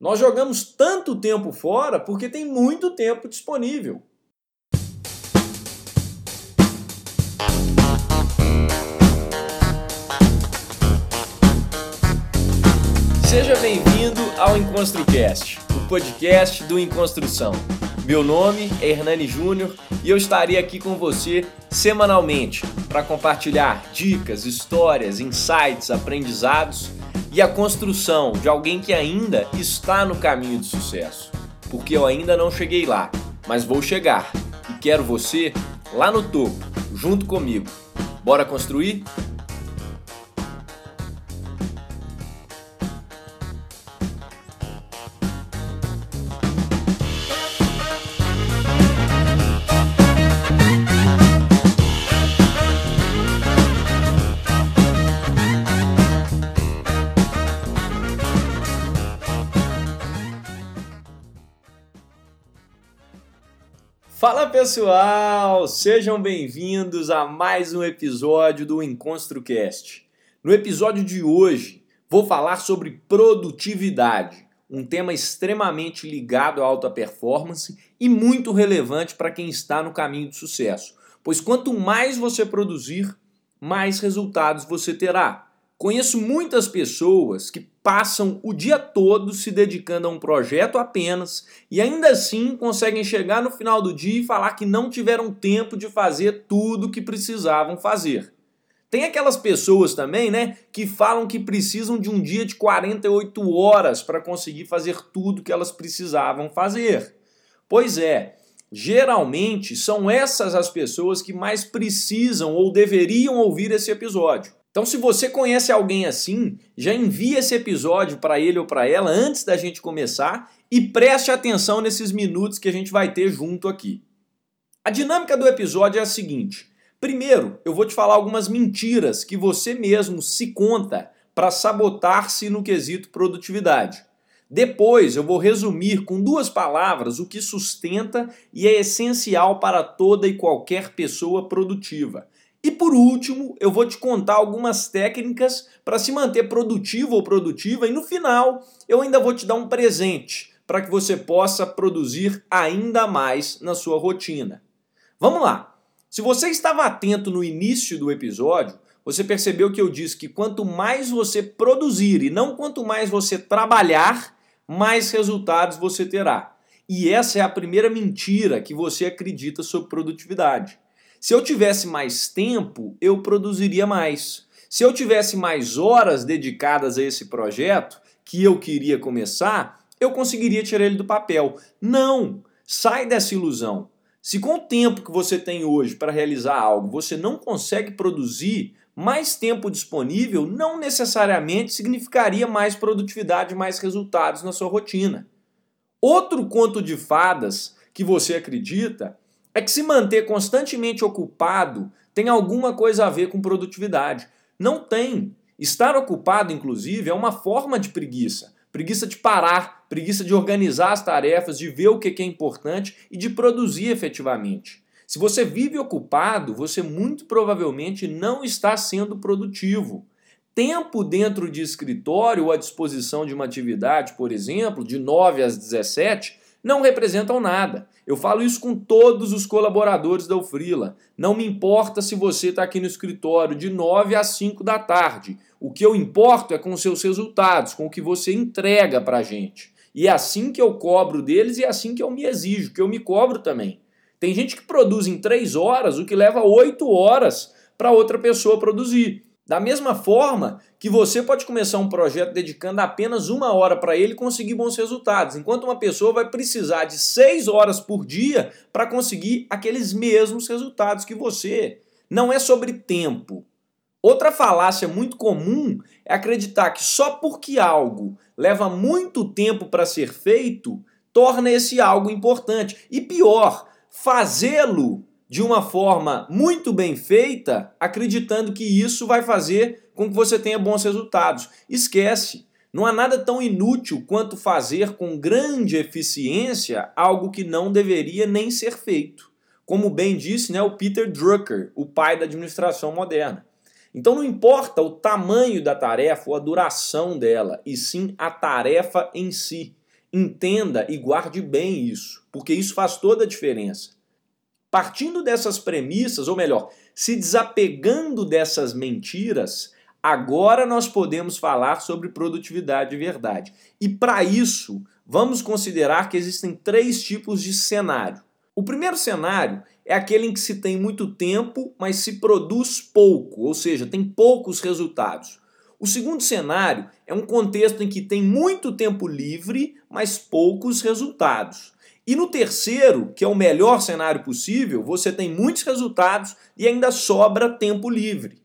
Nós jogamos tanto tempo fora porque tem muito tempo disponível. Seja bem-vindo ao EnconstruCast, o podcast do Enconstrução. Meu nome é Hernani Júnior e eu estarei aqui com você semanalmente para compartilhar dicas, histórias, insights, aprendizados e a construção de alguém que ainda está no caminho de sucesso. Porque eu ainda não cheguei lá, mas vou chegar e quero você lá no topo, junto comigo. Bora construir? Fala pessoal, sejam bem-vindos a mais um episódio do EnconstruCast. No episódio de hoje, vou falar sobre produtividade, um tema extremamente ligado à alta performance e muito relevante para quem está no caminho de sucesso, pois quanto mais você produzir, mais resultados você terá. Conheço muitas pessoas que passam o dia todo se dedicando a um projeto apenas e ainda assim conseguem chegar no final do dia e falar que não tiveram tempo de fazer tudo o que precisavam fazer. Tem aquelas pessoas também, né, que falam que precisam de um dia de 48 horas para conseguir fazer tudo que elas precisavam fazer. Pois é, geralmente são essas as pessoas que mais precisam ou deveriam ouvir esse episódio. Então, se você conhece alguém assim, já envia esse episódio para ele ou para ela antes da gente começar e preste atenção nesses minutos que a gente vai ter junto aqui. A dinâmica do episódio é a seguinte: primeiro, eu vou te falar algumas mentiras que você mesmo se conta para sabotar-se no quesito produtividade. Depois, eu vou resumir com duas palavras o que sustenta e é essencial para toda e qualquer pessoa produtiva. E por último, eu vou te contar algumas técnicas para se manter produtivo ou produtiva e no final eu ainda vou te dar um presente para que você possa produzir ainda mais na sua rotina. Vamos lá. Se você estava atento no início do episódio, você percebeu que eu disse que quanto mais você produzir e não quanto mais você trabalhar, mais resultados você terá. E essa é a primeira mentira que você acredita sobre produtividade. Se eu tivesse mais tempo, eu produziria mais. Se eu tivesse mais horas dedicadas a esse projeto que eu queria começar, eu conseguiria tirar ele do papel. Não! Sai dessa ilusão. Se com o tempo que você tem hoje para realizar algo você não consegue produzir, mais tempo disponível não necessariamente significaria mais produtividade, mais resultados na sua rotina. Outro conto de fadas que você acredita é que se manter constantemente ocupado tem alguma coisa a ver com produtividade. Não tem. Estar ocupado, inclusive, é uma forma de preguiça. Preguiça de parar, preguiça de organizar as tarefas, de ver o que é importante e de produzir efetivamente. Se você vive ocupado, você muito provavelmente não está sendo produtivo. Tempo dentro de escritório ou à disposição de uma atividade, por exemplo, de 9 às 17, não representam nada. Eu falo isso com todos os colaboradores da Ufrila. Não me importa se você está aqui no escritório de 9 às 5 da tarde. O que eu importo é com seus resultados, com o que você entrega para a gente. E é assim que eu cobro deles e é assim que eu me exijo, que eu me cobro também. Tem gente que produz em 3 horas o que leva 8 horas para outra pessoa produzir. Da mesma forma que você pode começar um projeto dedicando apenas uma hora para ele conseguir bons resultados, enquanto uma pessoa vai precisar de seis horas por dia para conseguir aqueles mesmos resultados que você. Não é sobre tempo. Outra falácia muito comum é acreditar que só porque algo leva muito tempo para ser feito, torna esse algo importante. E pior, fazê-lo de uma forma muito bem feita, acreditando que isso vai fazer com que você tenha bons resultados. Esquece. Não há nada tão inútil quanto fazer com grande eficiência algo que não deveria nem ser feito. Como bem disse né, o Peter Drucker, o pai da administração moderna. Então não importa o tamanho da tarefa ou a duração dela, e sim a tarefa em si. Entenda e guarde bem isso, porque isso faz toda a diferença. Partindo dessas premissas, ou melhor, se desapegando dessas mentiras, agora nós podemos falar sobre produtividade de verdade. E para isso, vamos considerar que existem três tipos de cenário. O primeiro cenário é aquele em que se tem muito tempo, mas se produz pouco, ou seja, tem poucos resultados. O segundo cenário é um contexto em que tem muito tempo livre, mas poucos resultados. E no terceiro, que é o melhor cenário possível, você tem muitos resultados e ainda sobra tempo livre.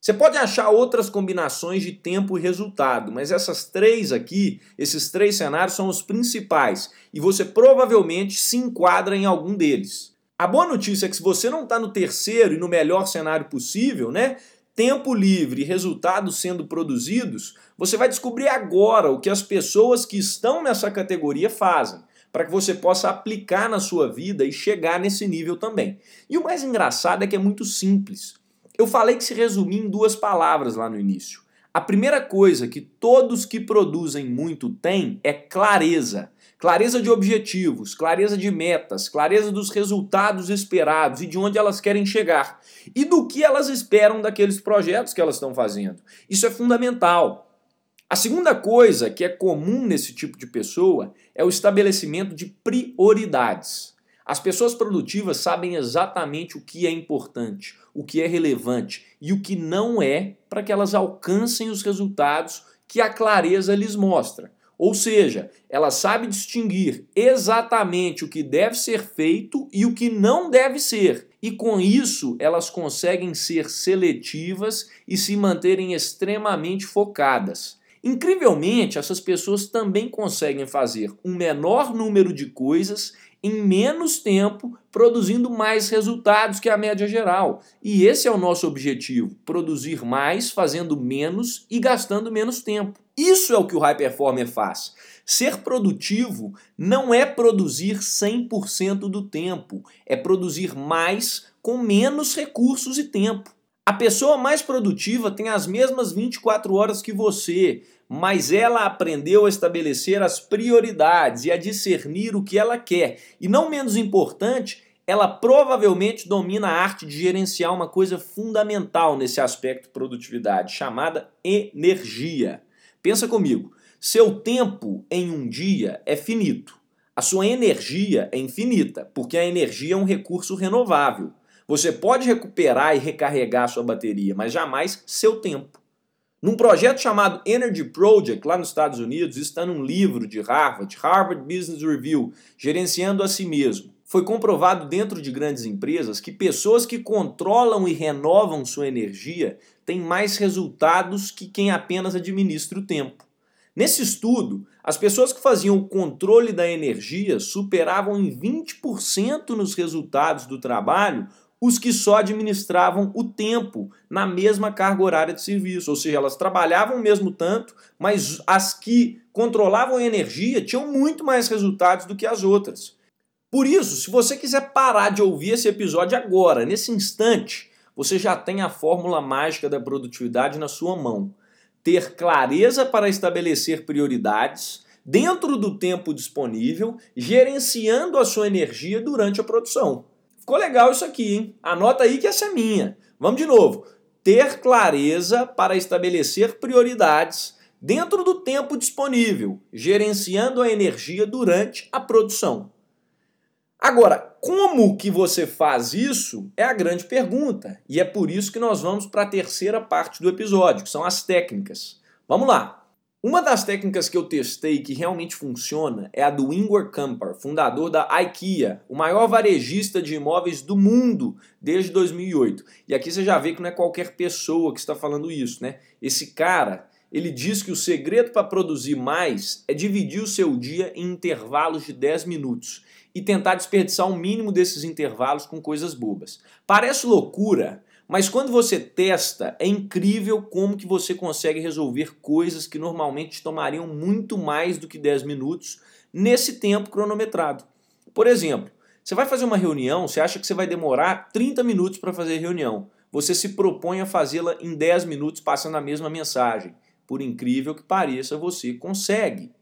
Você pode achar outras combinações de tempo e resultado, mas essas três aqui, esses três cenários são os principais e você provavelmente se enquadra em algum deles. A boa notícia é que se você não está no terceiro e no melhor cenário possível, né? Tempo livre e resultados sendo produzidos, você vai descobrir agora o que as pessoas que estão nessa categoria fazem para que você possa aplicar na sua vida e chegar nesse nível também. E o mais engraçado é que é muito simples. Eu falei que se resumia em duas palavras lá no início. A primeira coisa que todos que produzem muito têm é clareza. Clareza de objetivos, clareza de metas, clareza dos resultados esperados e de onde elas querem chegar. E do que elas esperam daqueles projetos que elas estão fazendo. Isso é fundamental. A segunda coisa que é comum nesse tipo de pessoa é o estabelecimento de prioridades. As pessoas produtivas sabem exatamente o que é importante, o que é relevante e o que não é para que elas alcancem os resultados que a clareza lhes mostra. Ou seja, ela sabe distinguir exatamente o que deve ser feito e o que não deve ser. E com isso, elas conseguem ser seletivas e se manterem extremamente focadas. Incrivelmente, essas pessoas também conseguem fazer um menor número de coisas em menos tempo, produzindo mais resultados que a média geral. E esse é o nosso objetivo: produzir mais, fazendo menos e gastando menos tempo. Isso é o que o High Performer faz. Ser produtivo não é produzir 100% do tempo, é produzir mais com menos recursos e tempo. A pessoa mais produtiva tem as mesmas 24 horas que você, mas ela aprendeu a estabelecer as prioridades e a discernir o que ela quer. E não menos importante, ela provavelmente domina a arte de gerenciar uma coisa fundamental nesse aspecto de produtividade, chamada energia. Pensa comigo, seu tempo em um dia é finito. A sua energia é infinita, porque a energia é um recurso renovável. Você pode recuperar e recarregar sua bateria, mas jamais seu tempo. Num projeto chamado Energy Project, lá nos Estados Unidos, está num livro de Harvard, Harvard Business Review, Gerenciando a Si Mesmo. Foi comprovado dentro de grandes empresas que pessoas que controlam e renovam sua energia têm mais resultados que quem apenas administra o tempo. Nesse estudo, as pessoas que faziam o controle da energia superavam em 20% nos resultados do trabalho os que só administravam o tempo na mesma carga horária de serviço, ou seja, elas trabalhavam o mesmo tanto, mas as que controlavam a energia tinham muito mais resultados do que as outras. Por isso, se você quiser parar de ouvir esse episódio agora, nesse instante, você já tem a fórmula mágica da produtividade na sua mão. Ter clareza para estabelecer prioridades dentro do tempo disponível, gerenciando a sua energia durante a produção. Ficou legal isso aqui, hein? Anota aí que essa é minha. Vamos de novo. Ter clareza para estabelecer prioridades dentro do tempo disponível, gerenciando a energia durante a produção. Agora, como que você faz isso é a grande pergunta, e é por isso que nós vamos para a terceira parte do episódio, que são as técnicas. Vamos lá. Uma das técnicas que eu testei que realmente funciona é a do Ingvar Kamprad, fundador da IKEA, o maior varejista de imóveis do mundo desde 2008. E aqui você já vê que não é qualquer pessoa que está falando isso, né? Esse cara, ele diz que o segredo para produzir mais é dividir o seu dia em intervalos de 10 minutos e tentar desperdiçar o mínimo desses intervalos com coisas bobas. Parece loucura, mas quando você testa, é incrível como que você consegue resolver coisas que normalmente tomariam muito mais do que 10 minutos nesse tempo cronometrado. Por exemplo, você vai fazer uma reunião, você acha que você vai demorar 30 minutos para fazer a reunião. Você se propõe a fazê-la em 10 minutos passando a mesma mensagem. Por incrível que pareça, você consegue.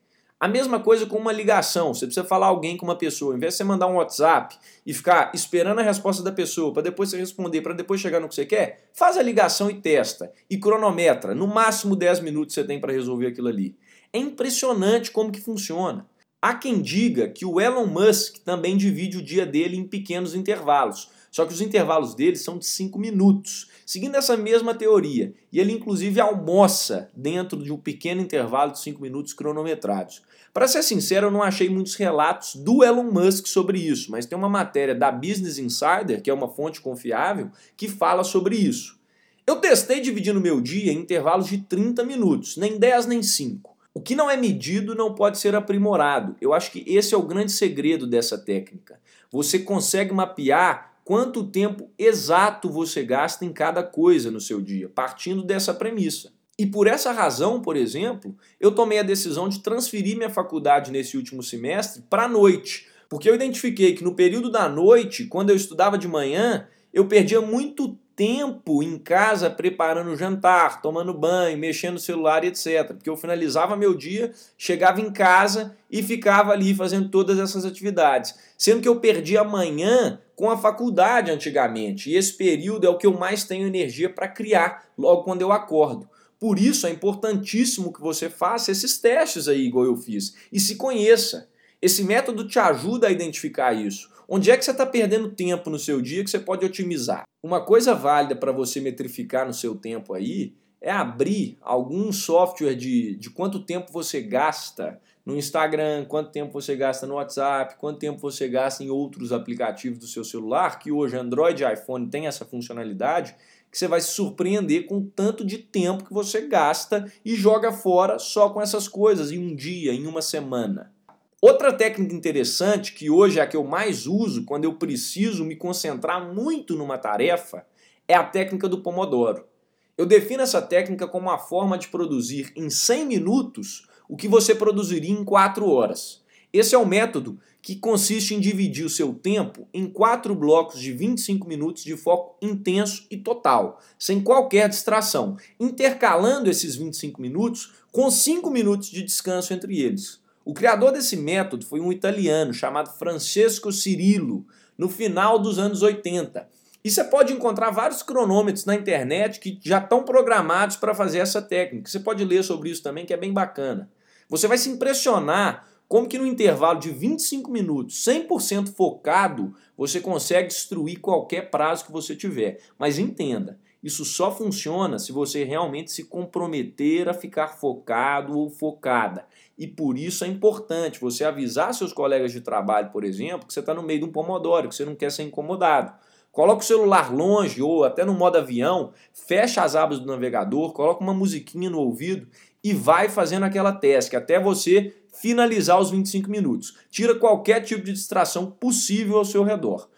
A mesma coisa com uma ligação. Você precisa falar alguém com uma pessoa. Em vez de você mandar um WhatsApp e ficar esperando a resposta da pessoa para depois você responder, para depois chegar no que você quer, faz a ligação e testa. E cronometra. No máximo 10 minutos você tem para resolver aquilo ali. É impressionante como que funciona. Há quem diga que o Elon Musk também divide o dia dele em pequenos intervalos. Só que os intervalos dele são de 5 minutos. Seguindo essa mesma teoria, e ele inclusive almoça dentro de um pequeno intervalo de 5 minutos cronometrados. Para ser sincero, eu não achei muitos relatos do Elon Musk sobre isso, mas tem uma matéria da Business Insider, que é uma fonte confiável, que fala sobre isso. Eu testei dividindo meu dia em intervalos de 30 minutos, nem 10 nem 5. O que não é medido não pode ser aprimorado. Eu acho que esse é o grande segredo dessa técnica. Você consegue mapear quanto tempo exato você gasta em cada coisa no seu dia, partindo dessa premissa. E por essa razão, por exemplo, eu tomei a decisão de transferir minha faculdade nesse último semestre para a noite, porque eu identifiquei que no período da noite, quando eu estudava de manhã, eu perdia muito tempo em casa preparando o jantar, tomando banho, mexendo no celular, etc. Porque eu finalizava meu dia, chegava em casa e ficava ali fazendo todas essas atividades. Sendo que eu perdi a manhã com a faculdade antigamente. E esse período é o que eu mais tenho energia para criar logo quando eu acordo. Por isso é importantíssimo que você faça esses testes aí, igual eu fiz, e se conheça. Esse método te ajuda a identificar isso. Onde é que você está perdendo tempo no seu dia que você pode otimizar? Uma coisa válida para você metrificar no seu tempo aí é abrir algum software de, de quanto tempo você gasta no Instagram, quanto tempo você gasta no WhatsApp, quanto tempo você gasta em outros aplicativos do seu celular, que hoje Android e iPhone tem essa funcionalidade, que você vai se surpreender com o tanto de tempo que você gasta e joga fora só com essas coisas em um dia, em uma semana. Outra técnica interessante, que hoje é a que eu mais uso quando eu preciso me concentrar muito numa tarefa, é a técnica do Pomodoro. Eu defino essa técnica como uma forma de produzir em 100 minutos o que você produziria em 4 horas. Esse é o método que consiste em dividir o seu tempo em quatro blocos de 25 minutos de foco intenso e total, sem qualquer distração, intercalando esses 25 minutos com 5 minutos de descanso entre eles. O criador desse método foi um italiano chamado Francesco Cirillo, no final dos anos 80. E você pode encontrar vários cronômetros na internet que já estão programados para fazer essa técnica. Você pode ler sobre isso também, que é bem bacana. Você vai se impressionar como que no intervalo de 25 minutos, 100% focado, você consegue destruir qualquer prazo que você tiver. Mas entenda, isso só funciona se você realmente se comprometer a ficar focado ou focada. E por isso é importante você avisar seus colegas de trabalho, por exemplo, que você está no meio de um pomodoro, que você não quer ser incomodado. Coloca o celular longe ou até no modo avião, fecha as abas do navegador, coloca uma musiquinha no ouvido e vai fazendo aquela task até você finalizar os 25 minutos. Tira qualquer tipo de distração possível ao seu redor.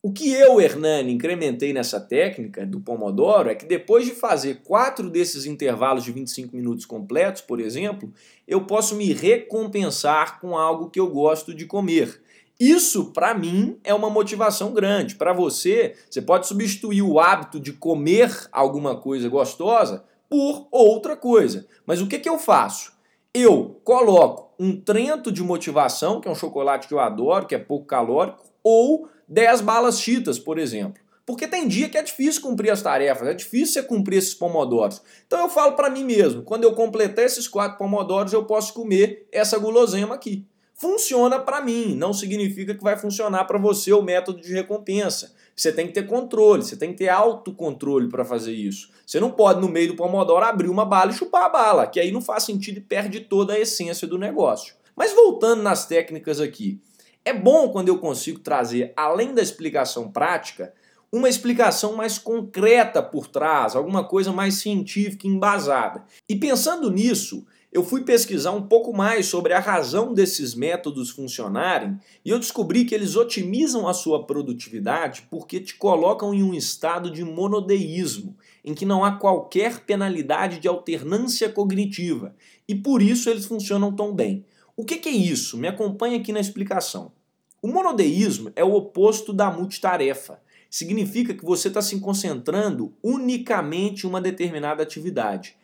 O que eu, Hernani, incrementei nessa técnica do Pomodoro é que depois de fazer quatro desses intervalos de 25 minutos completos, por exemplo, eu posso me recompensar com algo que eu gosto de comer. Isso, para mim, é uma motivação grande. Para você, você pode substituir o hábito de comer alguma coisa gostosa por outra coisa. Mas o que, que eu faço? Eu coloco um trento de motivação, que é um chocolate que eu adoro, que é pouco calórico, ou 10 balas chitas, por exemplo. Porque tem dia que é difícil cumprir as tarefas, é difícil você cumprir esses pomodoros. Então eu falo para mim mesmo, quando eu completar esses quatro pomodoros, eu posso comer essa gulosema aqui. Funciona para mim, não significa que vai funcionar para você o método de recompensa. Você tem que ter controle, você tem que ter autocontrole para fazer isso. Você não pode, no meio do Pomodoro, abrir uma bala e chupar a bala, que aí não faz sentido e perde toda a essência do negócio. Mas voltando nas técnicas aqui, é bom quando eu consigo trazer, além da explicação prática, uma explicação mais concreta por trás, alguma coisa mais científica embasada. E pensando nisso, eu fui pesquisar um pouco mais sobre a razão desses métodos funcionarem e eu descobri que eles otimizam a sua produtividade porque te colocam em um estado de monodeísmo, em que não há qualquer penalidade de alternância cognitiva e por isso eles funcionam tão bem. O que, é isso? Me acompanhe aqui na explicação. O monodeísmo é o oposto da multitarefa. Significa que você está se concentrando unicamente em uma determinada atividade.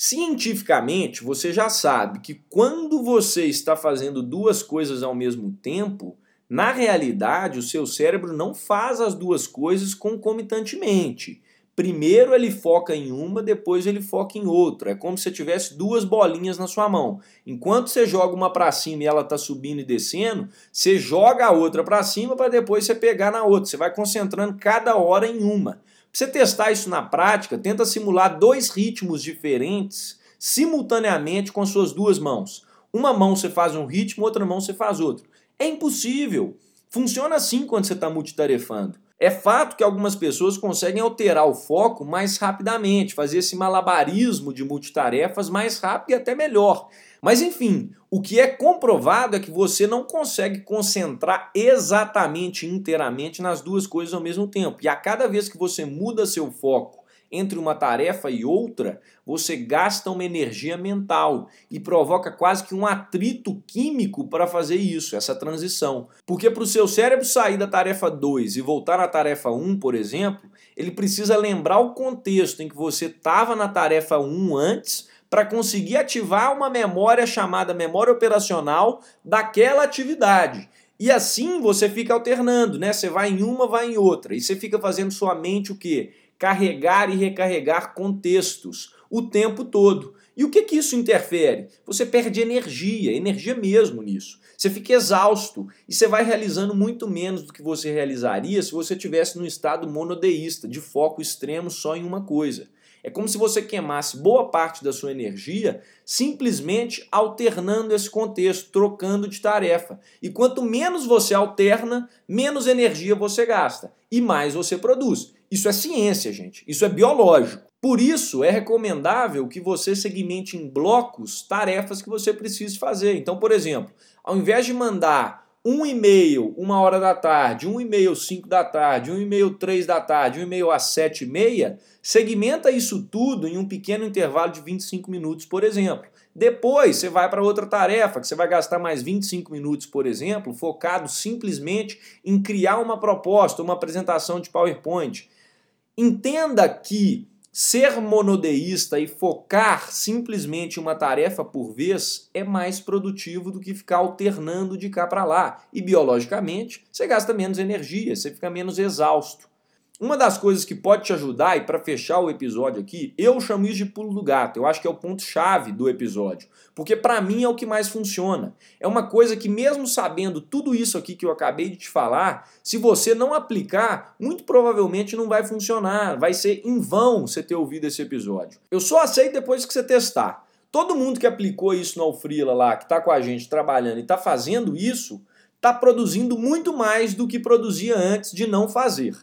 Cientificamente, você já sabe que quando você está fazendo duas coisas ao mesmo tempo, na realidade o seu cérebro não faz as duas coisas concomitantemente. Primeiro ele foca em uma, depois ele foca em outra. É como se tivesse duas bolinhas na sua mão. Enquanto você joga uma para cima e ela está subindo e descendo, você joga a outra para cima para depois você pegar na outra. Você vai concentrando cada hora em uma você testar isso na prática, tenta simular dois ritmos diferentes simultaneamente com as suas duas mãos. Uma mão você faz um ritmo, outra mão você faz outro. É impossível. Funciona assim quando você está multitarefando. É fato que algumas pessoas conseguem alterar o foco mais rapidamente, fazer esse malabarismo de multitarefas mais rápido e até melhor. Mas enfim, o que é comprovado é que você não consegue concentrar exatamente, inteiramente nas duas coisas ao mesmo tempo. E a cada vez que você muda seu foco entre uma tarefa e outra, você gasta uma energia mental e provoca quase que um atrito químico para fazer isso, essa transição. Porque para o seu cérebro sair da tarefa 2 e voltar na tarefa 1, um, por exemplo, ele precisa lembrar o contexto em que você estava na tarefa 1 um antes para conseguir ativar uma memória chamada memória operacional daquela atividade. E assim você fica alternando, né? Você vai em uma, vai em outra. E você fica fazendo sua mente o quê? Carregar e recarregar contextos o tempo todo. E o que que isso interfere? Você perde energia, energia mesmo nisso. Você fica exausto e você vai realizando muito menos do que você realizaria se você tivesse num estado monodeísta, de foco extremo só em uma coisa. É como se você queimasse boa parte da sua energia simplesmente alternando esse contexto, trocando de tarefa. E quanto menos você alterna, menos energia você gasta e mais você produz. Isso é ciência, gente. Isso é biológico. Por isso, é recomendável que você segmente em blocos tarefas que você precise fazer. Então, por exemplo, ao invés de mandar um e-mail, uma hora da tarde, um e-mail, cinco da tarde, um e-mail, três da tarde, um e-mail às sete e meia, segmenta isso tudo em um pequeno intervalo de 25 minutos, por exemplo. Depois você vai para outra tarefa, que você vai gastar mais 25 minutos, por exemplo, focado simplesmente em criar uma proposta, uma apresentação de PowerPoint. Entenda que Ser monodeísta e focar simplesmente uma tarefa por vez é mais produtivo do que ficar alternando de cá para lá. E biologicamente, você gasta menos energia, você fica menos exausto. Uma das coisas que pode te ajudar, e para fechar o episódio aqui, eu chamo isso de pulo do gato. Eu acho que é o ponto-chave do episódio. Porque para mim é o que mais funciona. É uma coisa que, mesmo sabendo tudo isso aqui que eu acabei de te falar, se você não aplicar, muito provavelmente não vai funcionar. Vai ser em vão você ter ouvido esse episódio. Eu só aceito depois que você testar. Todo mundo que aplicou isso no Alfrila lá, que está com a gente trabalhando e está fazendo isso, está produzindo muito mais do que produzia antes de não fazer.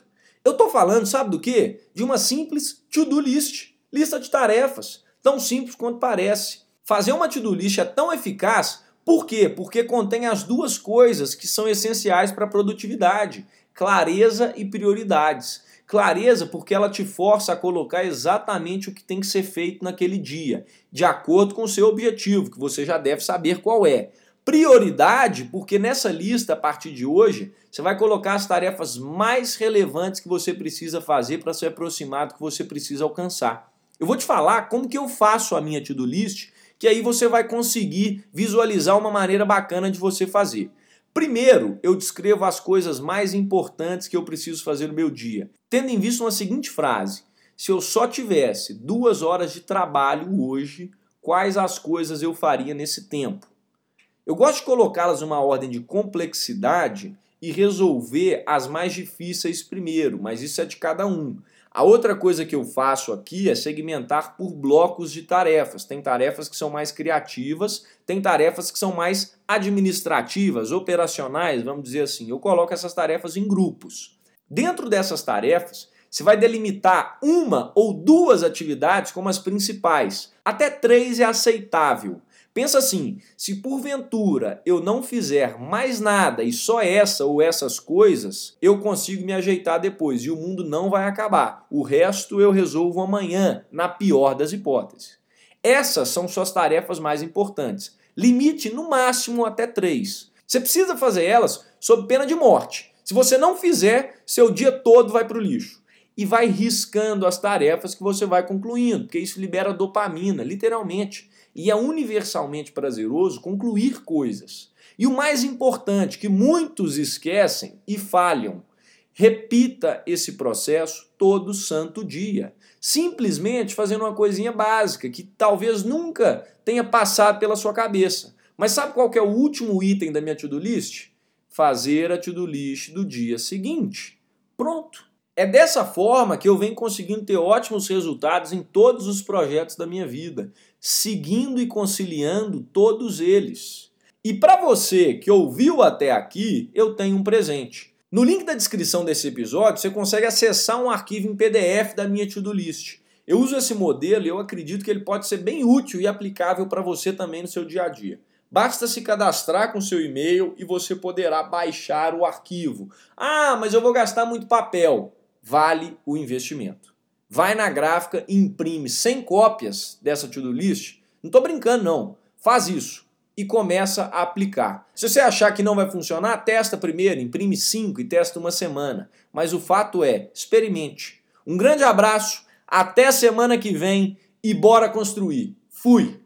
Eu estou falando, sabe do quê? De uma simples to-do list, lista de tarefas, tão simples quanto parece. Fazer uma to-do list é tão eficaz, por quê? Porque contém as duas coisas que são essenciais para a produtividade: clareza e prioridades. Clareza porque ela te força a colocar exatamente o que tem que ser feito naquele dia, de acordo com o seu objetivo, que você já deve saber qual é. Prioridade, porque nessa lista, a partir de hoje, você vai colocar as tarefas mais relevantes que você precisa fazer para se aproximar do que você precisa alcançar. Eu vou te falar como que eu faço a minha to-do list, que aí você vai conseguir visualizar uma maneira bacana de você fazer. Primeiro, eu descrevo as coisas mais importantes que eu preciso fazer no meu dia, tendo em vista uma seguinte frase: se eu só tivesse duas horas de trabalho hoje, quais as coisas eu faria nesse tempo? Eu gosto de colocá-las numa ordem de complexidade e resolver as mais difíceis primeiro, mas isso é de cada um. A outra coisa que eu faço aqui é segmentar por blocos de tarefas. Tem tarefas que são mais criativas, tem tarefas que são mais administrativas, operacionais, vamos dizer assim. Eu coloco essas tarefas em grupos. Dentro dessas tarefas, você vai delimitar uma ou duas atividades como as principais. Até três é aceitável. Pensa assim: se porventura eu não fizer mais nada e só essa ou essas coisas, eu consigo me ajeitar depois e o mundo não vai acabar. O resto eu resolvo amanhã, na pior das hipóteses. Essas são suas tarefas mais importantes. Limite no máximo até três. Você precisa fazer elas sob pena de morte. Se você não fizer, seu dia todo vai para o lixo. e vai riscando as tarefas que você vai concluindo, porque isso libera dopamina, literalmente. E é universalmente prazeroso concluir coisas. E o mais importante, que muitos esquecem e falham, repita esse processo todo santo dia. Simplesmente fazendo uma coisinha básica que talvez nunca tenha passado pela sua cabeça. Mas sabe qual é o último item da minha to-do list? Fazer a to-do list do dia seguinte. Pronto. É dessa forma que eu venho conseguindo ter ótimos resultados em todos os projetos da minha vida, seguindo e conciliando todos eles. E para você que ouviu até aqui, eu tenho um presente. No link da descrição desse episódio, você consegue acessar um arquivo em PDF da minha to-do list. Eu uso esse modelo e eu acredito que ele pode ser bem útil e aplicável para você também no seu dia a dia. Basta se cadastrar com seu e-mail e você poderá baixar o arquivo. Ah, mas eu vou gastar muito papel vale o investimento. Vai na gráfica e imprime 100 cópias dessa to-do list. Não estou brincando, não. Faz isso e começa a aplicar. Se você achar que não vai funcionar, testa primeiro, imprime 5 e testa uma semana. Mas o fato é, experimente. Um grande abraço, até semana que vem e bora construir. Fui!